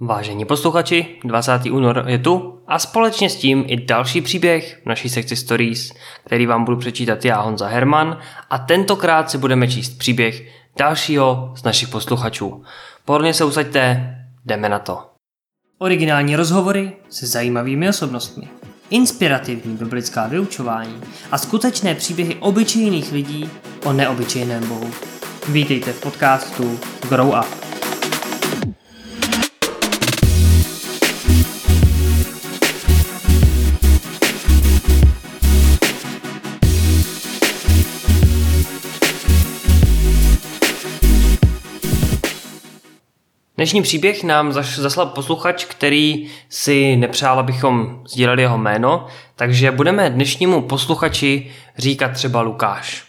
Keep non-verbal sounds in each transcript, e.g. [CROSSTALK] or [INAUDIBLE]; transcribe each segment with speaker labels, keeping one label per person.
Speaker 1: Vážení posluchači, 20. únor je tu a společně s tím i další příběh v naší sekci Stories, který vám budu přečítat já, Honza Herman, a tentokrát si budeme číst příběh dalšího z našich posluchačů. Pohodlně se usaďte, jdeme na to. Originální rozhovory se zajímavými osobnostmi, inspirativní biblická vyučování a skutečné příběhy obyčejných lidí o neobyčejném bohu. Vítejte v podcastu Grow Up. Dnešní příběh nám zaslal posluchač, který si nepřál, abychom sdíleli jeho jméno, takže budeme dnešnímu posluchači říkat třeba Lukáš.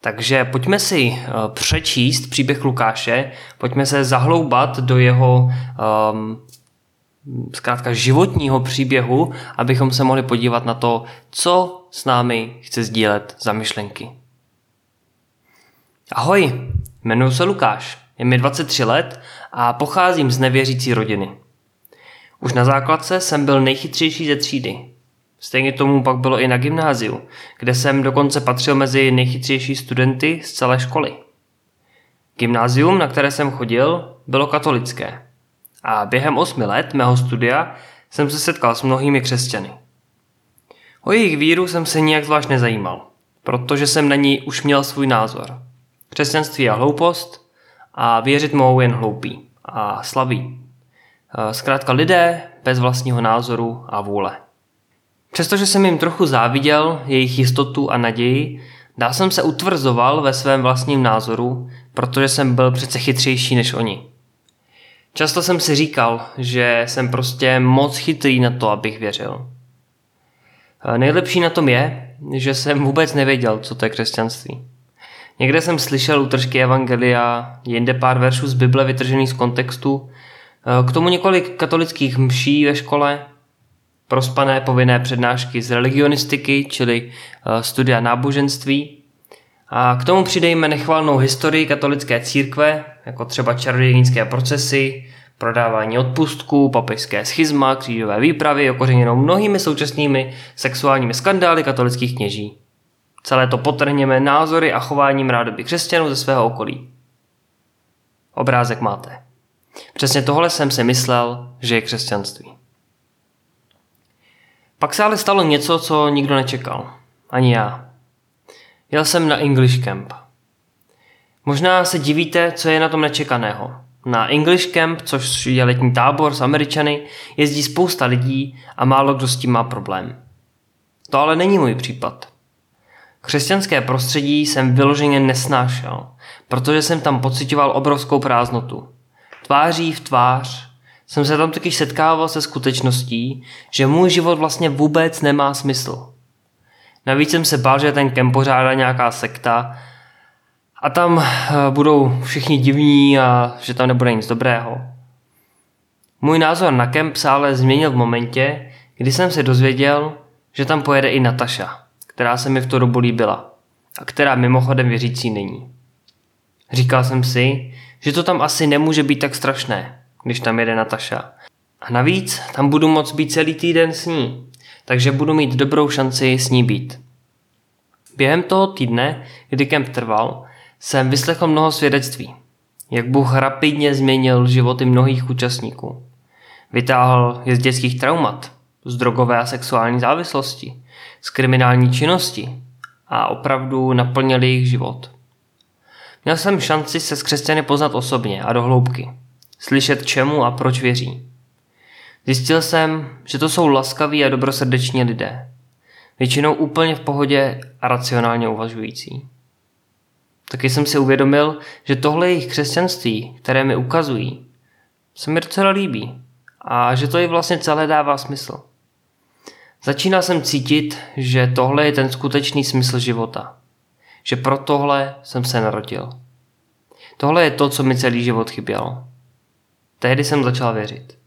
Speaker 1: Takže pojďme si eh, přečíst příběh Lukáše, pojďme se zahloubat do jeho um, zkrátka životního příběhu, abychom se mohli podívat na to, co s námi chce sdílet za myšlenky. Ahoj, jmenuji se Lukáš, je mi 23 let a pocházím z nevěřící rodiny. Už na základce jsem byl nejchytřejší ze třídy. Stejně tomu pak bylo i na gymnáziu, kde jsem dokonce patřil mezi nejchytřejší studenty z celé školy. Gymnázium, na které jsem chodil, bylo katolické. A během osmi let mého studia jsem se setkal s mnohými křesťany. O jejich víru jsem se nijak zvlášť nezajímal, protože jsem na ní už měl svůj názor. Křesťanství je hloupost a věřit mohou jen hloupí a slaví. E, zkrátka lidé bez vlastního názoru a vůle. Přestože jsem jim trochu záviděl jejich jistotu a naději, dál jsem se utvrzoval ve svém vlastním názoru, protože jsem byl přece chytřejší než oni. Často jsem si říkal, že jsem prostě moc chytrý na to, abych věřil. E, nejlepší na tom je, že jsem vůbec nevěděl, co to je křesťanství. Někde jsem slyšel utržky Evangelia, jinde pár veršů z Bible vytržených z kontextu, eh, k tomu několik katolických mší ve škole, prospané povinné přednášky z religionistiky, čili eh, studia náboženství. A k tomu přidejme nechvalnou historii katolické církve, jako třeba čarodějnické procesy, prodávání odpustků, papežské schizma, křížové výpravy, okořeněnou mnohými současnými sexuálními skandály katolických kněží. Celé to potrhněme názory a chováním rádoby křesťanů ze svého okolí. Obrázek máte. Přesně tohle jsem si myslel, že je křesťanství. Pak se ale stalo něco, co nikdo nečekal. Ani já. Jel jsem na English Camp. Možná se divíte, co je na tom nečekaného. Na English Camp, což je letní tábor s Američany, jezdí spousta lidí a málo kdo s tím má problém. To ale není můj případ. Křesťanské prostředí jsem vyloženě nesnášel, protože jsem tam pocitoval obrovskou prázdnotu. Tváří v tvář jsem se tam totiž setkával se skutečností, že můj život vlastně vůbec nemá smysl. Navíc jsem se bál, že ten kemp pořádá nějaká sekta a tam eh, budou všichni divní a že tam nebude nic dobrého. Můj názor na kemp se ale změnil v momentě, kdy jsem se dozvěděl, že tam pojede i Nataša která se mi v tu dobu líbila a která mimochodem věřící není. Říkal jsem si, že to tam asi nemůže být tak strašné, když tam jede Nataša. A navíc tam budu moct být celý týden s ní, takže budu mít dobrou šanci s ní být. Během toho týdne, kdy kemp trval, jsem vyslechl mnoho svědectví, jak Bůh rapidně změnil životy mnohých účastníků. Vytáhl je z dětských traumat, z drogové a sexuální závislosti, z kriminální činnosti a opravdu naplnil jejich život. Měl jsem šanci se s křesťany poznat osobně a do hloubky, slyšet čemu a proč věří. Zjistil jsem, že to jsou laskaví a dobrosrdeční lidé, většinou úplně v pohodě a racionálně uvažující. Taky jsem si uvědomil, že tohle jejich křesťanství, které mi ukazují, se mi docela líbí a že to i vlastně celé dává smysl. Začínal jsem cítit, že tohle je ten skutečný smysl života. Že pro tohle jsem se narodil. Tohle je to, co mi celý život chybělo. Tehdy jsem začal věřit.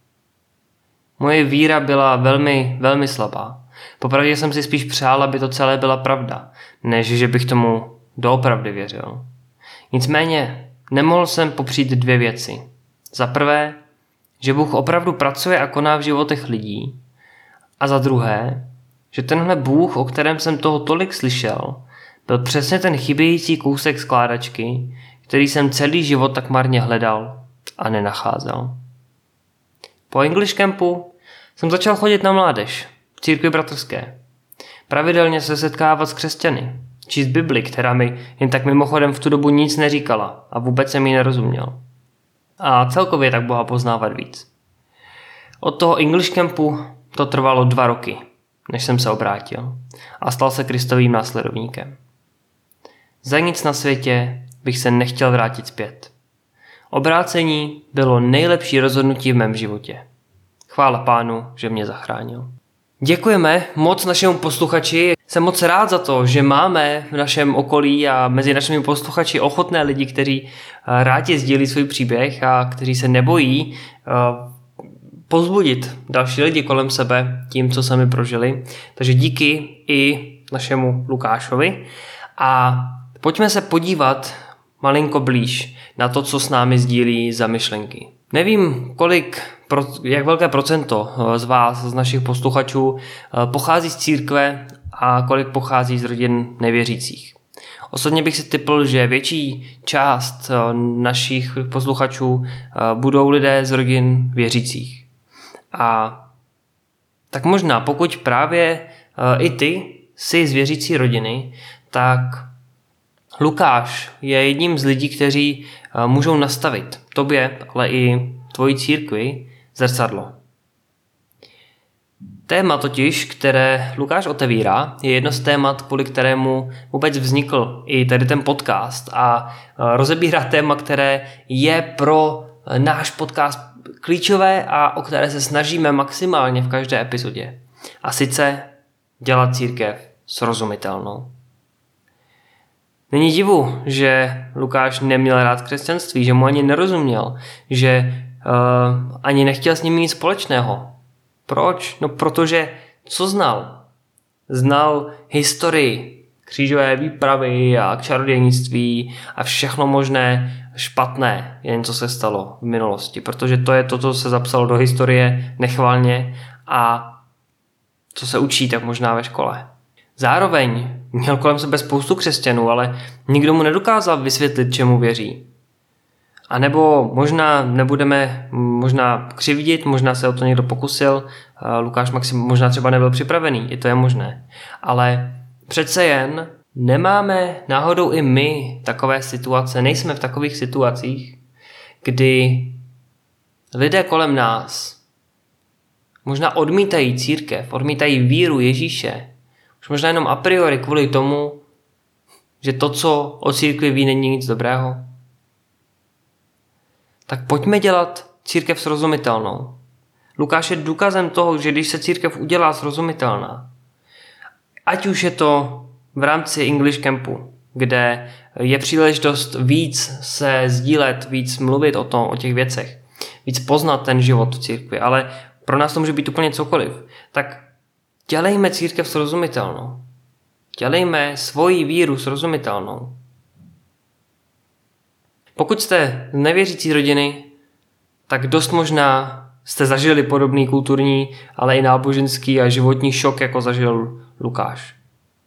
Speaker 1: Moje víra byla velmi, velmi slabá. Popravdě jsem si spíš přál, aby to celé byla pravda, než že bych tomu doopravdy věřil. Nicméně nemohl jsem popřít dvě věci. Za prvé, že Bůh opravdu pracuje a koná v životech lidí. A za druhé, že tenhle Bůh, o kterém jsem toho tolik slyšel, byl přesně ten chybějící kousek skládačky, který jsem celý život tak marně hledal a nenacházel. Po English Campu jsem začal chodit na mládež, církvi bratrské. Pravidelně se setkávat s křesťany, číst Bibli, která mi jen tak mimochodem v tu dobu nic neříkala a vůbec jsem jí nerozuměl. A celkově tak Boha poznávat víc. Od toho English Campu to trvalo dva roky, než jsem se obrátil a stal se Kristovým následovníkem. Za nic na světě bych se nechtěl vrátit zpět. Obrácení bylo nejlepší rozhodnutí v mém životě. Chvála pánu, že mě zachránil. Děkujeme moc našemu posluchači. Jsem moc rád za to, že máme v našem okolí a mezi našimi posluchači ochotné lidi, kteří eh, rádi sdílí svůj příběh a kteří se nebojí eh, pozbudit další lidi kolem sebe tím, co sami prožili. Takže díky i našemu Lukášovi. A pojďme se podívat malinko blíž na to, co s námi sdílí za myšlenky. Nevím, kolik, jak velké procento eh, z vás, z našich posluchačů, eh, pochází z církve a kolik pochází z rodin nevěřících. Osobně bych si typl, že větší část eh, našich posluchačů budou lidé z rodin věřících. A tak možná, pokud právě i ty jsi z věřící rodiny, tak Lukáš je jedním z lidí, kteří eh, můžou nastavit tobě, ale i tvoji církvi zrcadlo. Téma totiž, které Lukáš otevírá, je jedno z témat, kvůli kterému vůbec vznikl i tady ten podcast a eh, rozebírá téma, které je pro eh, náš podcast klíčové a o které se snažíme maximálně v každé epizodě. A sice dělat církev srozumitelnou. Není divu, že Lukáš neměl rád křesťanství, že mu ani nerozuměl, že uh, ani nechtěl s ním nic společného. Proč? No protože co znal? Znal historii, křížové výpravy a čarodějnictví a všechno možné špatné, jen co se stalo v minulosti, protože to je to, co se zapsalo do historie nechvalně a co se učí tak možná ve škole. Zároveň měl kolem sebe spoustu křesťanů, ale nikdo mu nedokázal vysvětlit, čemu věří. A nebo možná nebudeme možná křivdit, možná se o to někdo pokusil, Lukáš Maxim možná třeba nebyl připravený, i to je možné. Ale přece jen nemáme náhodou i my takové situace, nejsme v takových situacích, kdy lidé kolem nás možná odmítají církev, odmítají víru Ježíše, už možná jenom a priori kvůli tomu, že to, co o církvi ví, není nic dobrého. Tak pojďme dělat církev srozumitelnou. Lukáš je důkazem toho, že když se církev udělá srozumitelná, ať už je to v rámci English Campu, kde je příležitost víc se sdílet, víc mluvit o tom, o těch věcech, víc poznat ten život v církvi, ale pro nás to může být úplně cokoliv, tak Dělejme církev srozumitelnou. Dělejme svoji víru srozumitelnou. Pokud jste nevěřící rodiny, tak dost možná jste zažili podobný kulturní, ale i náboženský a životní šok, jako zažil Lukáš.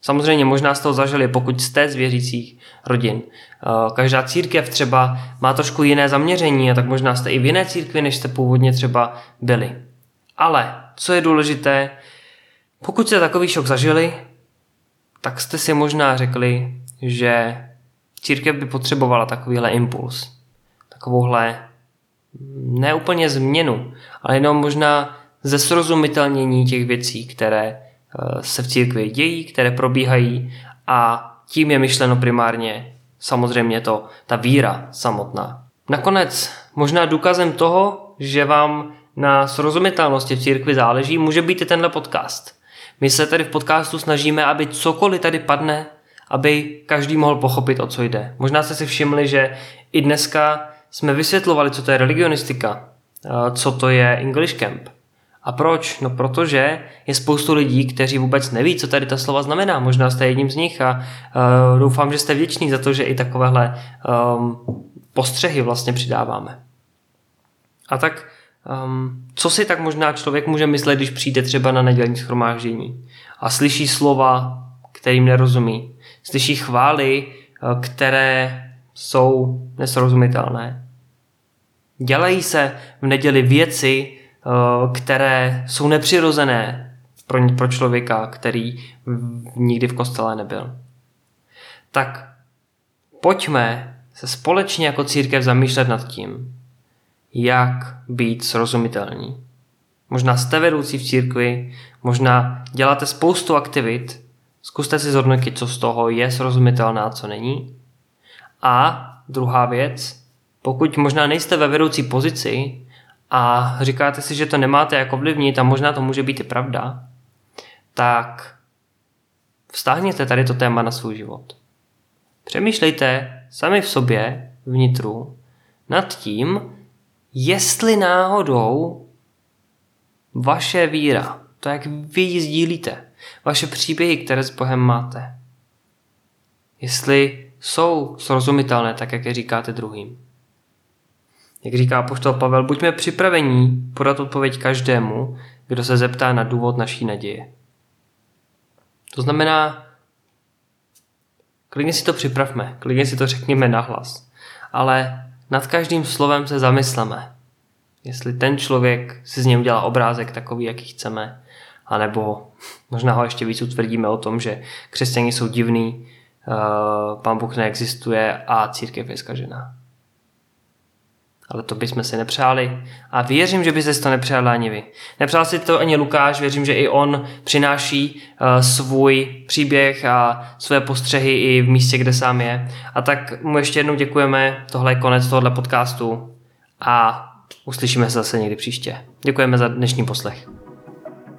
Speaker 1: Samozřejmě možná jste to zažili, pokud jste z věřících rodin. Eh, každá církev třeba má trošku jiné zaměření a tak možná jste i v jiné církvi, než jste původně třeba byli. Ale co je důležité, pokud jste takový šok zažili, tak jste si možná řekli, že církev by potřebovala takovýhle impuls. Takovouhle ne úplně změnu, ale jenom možná ze srozumitelnění těch věcí, které se v církvi dějí, které probíhají a tím je myšleno primárně samozřejmě to, ta víra samotná. Nakonec možná důkazem toho, že vám na srozumitelnosti v církvi záleží, může být i tenhle podcast. My se tady v podcastu snažíme, aby cokoliv tady padne, aby každý mohl pochopit, o co jde. Možná jste si všimli, že i dneska jsme vysvětlovali, co to je religionistika, co to je English Camp. A proč? No protože je spoustu lidí, kteří vůbec neví, co tady ta slova znamená. Možná jste jedním z nich a uh, doufám, že jste vděční za to, že i takovéhle um, postřehy vlastně přidáváme. A tak um, co si tak možná člověk může myslet, když přijde třeba na nedělní schromáždění a slyší slova, kterým nerozumí. Slyší chvály, uh, které jsou nesrozumitelné. Dělají se v neděli věci, které jsou nepřirozené pro, pro člověka, který nikdy v kostele nebyl. Tak pojďme se společně jako církev zamýšlet nad tím, jak být srozumitelní. Možná jste vedoucí v církvi, možná děláte spoustu aktivit, zkuste si zhodnotit, co z toho je srozumitelné a co není. A druhá věc, pokud možná nejste ve vedoucí pozici a říkáte si, že to nemáte jako vlivnit a možná to může být i pravda, tak vztáhněte tady to téma na svůj život. Přemýšlejte sami v sobě, vnitru, nad tím, jestli náhodou vaše víra, to, jak vy ji sdílíte, vaše příběhy, které s Bohem máte, jestli jsou srozumitelné, tak jak je říkáte druhým. Jak říká poštol Pavel, buďme připravení podat odpověď každému, kdo se zeptá na důvod naší naděje. To znamená, klidně si to připravme, klidně si to řekněme nahlas, ale nad každým slovem se zamysleme, jestli ten člověk si z něm udělá obrázek takový, jaký chceme, anebo [LAUGHS] možná ho ještě víc utvrdíme o tom, že křesťani jsou divný, eh, pán Bůh neexistuje a církev je zkažená ale to bychom si nepřáli. A věřím, že byste si to nepřáli ani vy. Nepřál si to ani Lukáš, věřím, že i on přináší uh, svůj příběh a své postřehy i v místě, kde sám je. A tak mu ještě jednou děkujeme, tohle je konec tohohle podcastu a uslyšíme se zase někdy příště. Děkujeme za dnešní poslech.